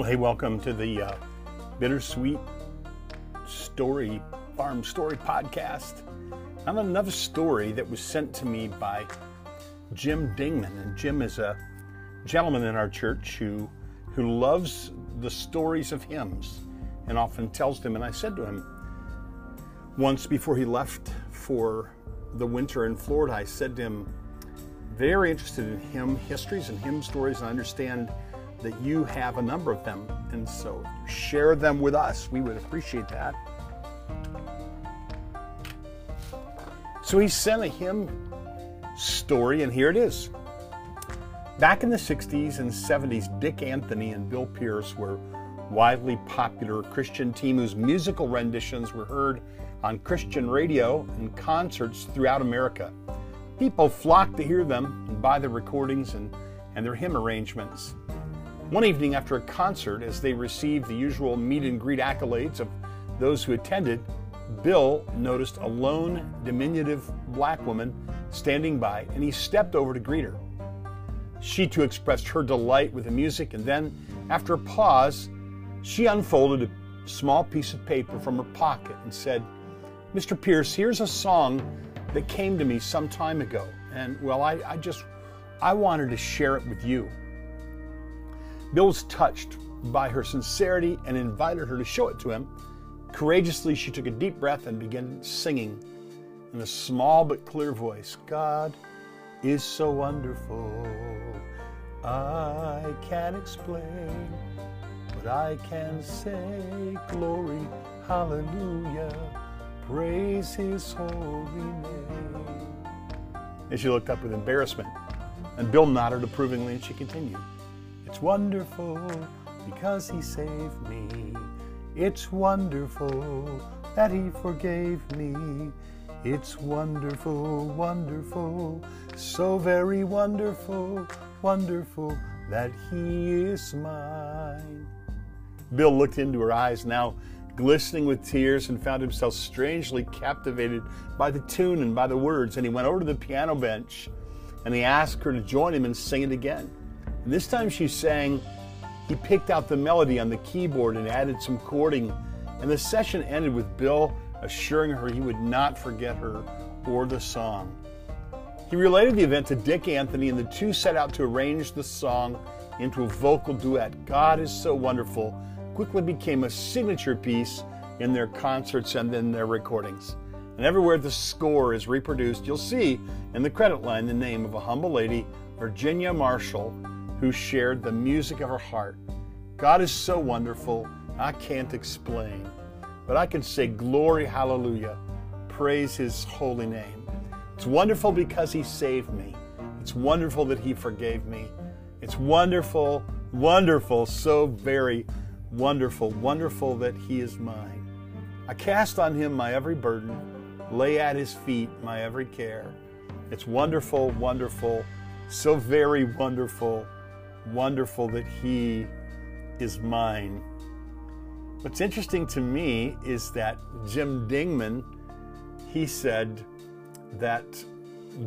Well, hey, welcome to the uh, Bittersweet Story Farm Story Podcast. I have another story that was sent to me by Jim Dingman, and Jim is a gentleman in our church who who loves the stories of hymns and often tells them. And I said to him once before he left for the winter in Florida, I said to him, very interested in hymn histories and hymn stories, and I understand that you have a number of them. And so share them with us. We would appreciate that. So he sent a hymn story, and here it is. Back in the 60s and 70s, Dick Anthony and Bill Pearce were widely popular Christian team whose musical renditions were heard on Christian radio and concerts throughout America. People flocked to hear them and buy their recordings and, and their hymn arrangements. One evening after a concert, as they received the usual meet and greet accolades of those who attended, Bill noticed a lone, diminutive black woman standing by, and he stepped over to greet her. She too expressed her delight with the music, and then, after a pause, she unfolded a small piece of paper from her pocket and said, Mr. Pearce, here's a song that came to me some time ago, and well, I, I just I wanted to share it with you. Bill was touched by her sincerity and invited her to show it to him. Courageously, she took a deep breath and began singing in a small but clear voice God is so wonderful. I can't explain, but I can say, Glory, hallelujah, praise his holy name. And she looked up with embarrassment, and Bill nodded approvingly, and she continued. It's wonderful because he saved me. It's wonderful that he forgave me. It's wonderful, wonderful, so very wonderful, wonderful that he is mine. Bill looked into her eyes, now glistening with tears, and found himself strangely captivated by the tune and by the words. And he went over to the piano bench and he asked her to join him and sing it again. And this time she sang, he picked out the melody on the keyboard and added some chording. And the session ended with Bill assuring her he would not forget her or the song. He related the event to Dick Anthony, and the two set out to arrange the song into a vocal duet. God is so wonderful quickly became a signature piece in their concerts and in their recordings. And everywhere the score is reproduced, you'll see in the credit line the name of a humble lady, Virginia Marshall, who shared the music of her heart. God is so wonderful, I can't explain. But I can say, Glory, hallelujah, praise his holy name. It's wonderful because he saved me. It's wonderful that he forgave me. It's wonderful, wonderful, so very wonderful, wonderful that he is mine. I cast on him my every burden, lay at his feet my every care. It's wonderful, wonderful, so very wonderful wonderful that He is mine. What's interesting to me is that Jim Dingman, he said that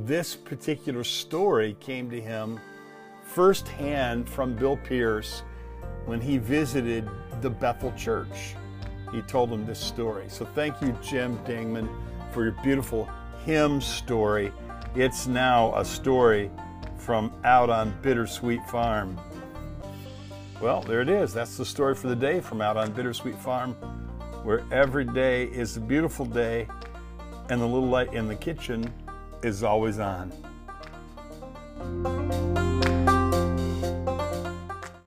this particular story came to him firsthand from Bill Pearce when he visited the Bethel Church. He told him this story. So thank you, Jim Dingman, for your beautiful hymn story. It's now a story from out on Bittersweet Farm. Well, there it is. That's the story for the day from out on Bittersweet Farm, where every day is a beautiful day and the little light in the kitchen is always on.